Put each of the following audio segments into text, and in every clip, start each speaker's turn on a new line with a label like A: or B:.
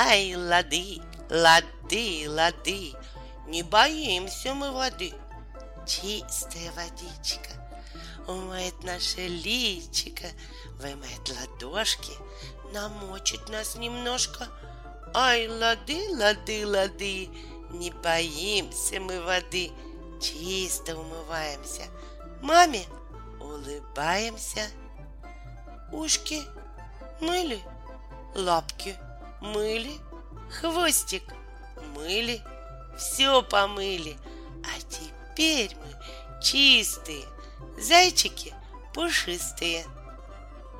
A: Ай, лады, лады, лады, не боимся мы воды. Чистая водичка умоет наше личико, вымоет ладошки, намочит нас немножко. Ай, лады, лады, лады, не боимся мы воды, чисто умываемся. Маме улыбаемся. Ушки мыли, лапки мыли, хвостик мыли, все помыли. А теперь мы чистые, зайчики пушистые.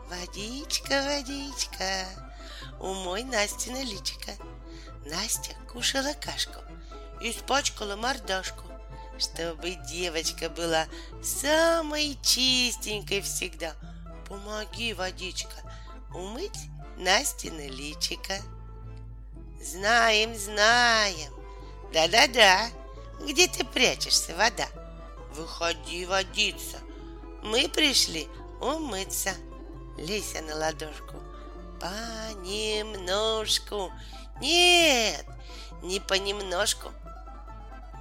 A: Водичка, водичка, умой Насте на личико. Настя кушала кашку, испачкала мордашку, чтобы девочка была самой чистенькой всегда. Помоги, водичка, умыть Настина личико. Знаем, знаем. Да-да-да. Где ты прячешься, вода? Выходи водиться. Мы пришли умыться. Лися на ладошку. Понемножку. Нет, не понемножку.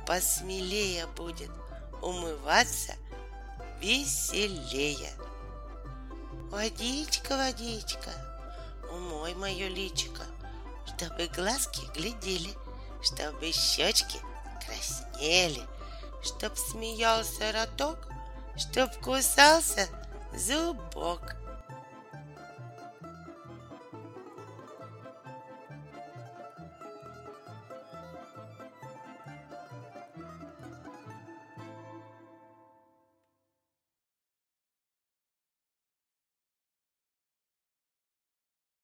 A: Посмелее будет умываться веселее. Водичка, водичка, умой мое личико, чтобы глазки глядели, чтобы щечки краснели, чтоб смеялся роток, чтоб кусался зубок.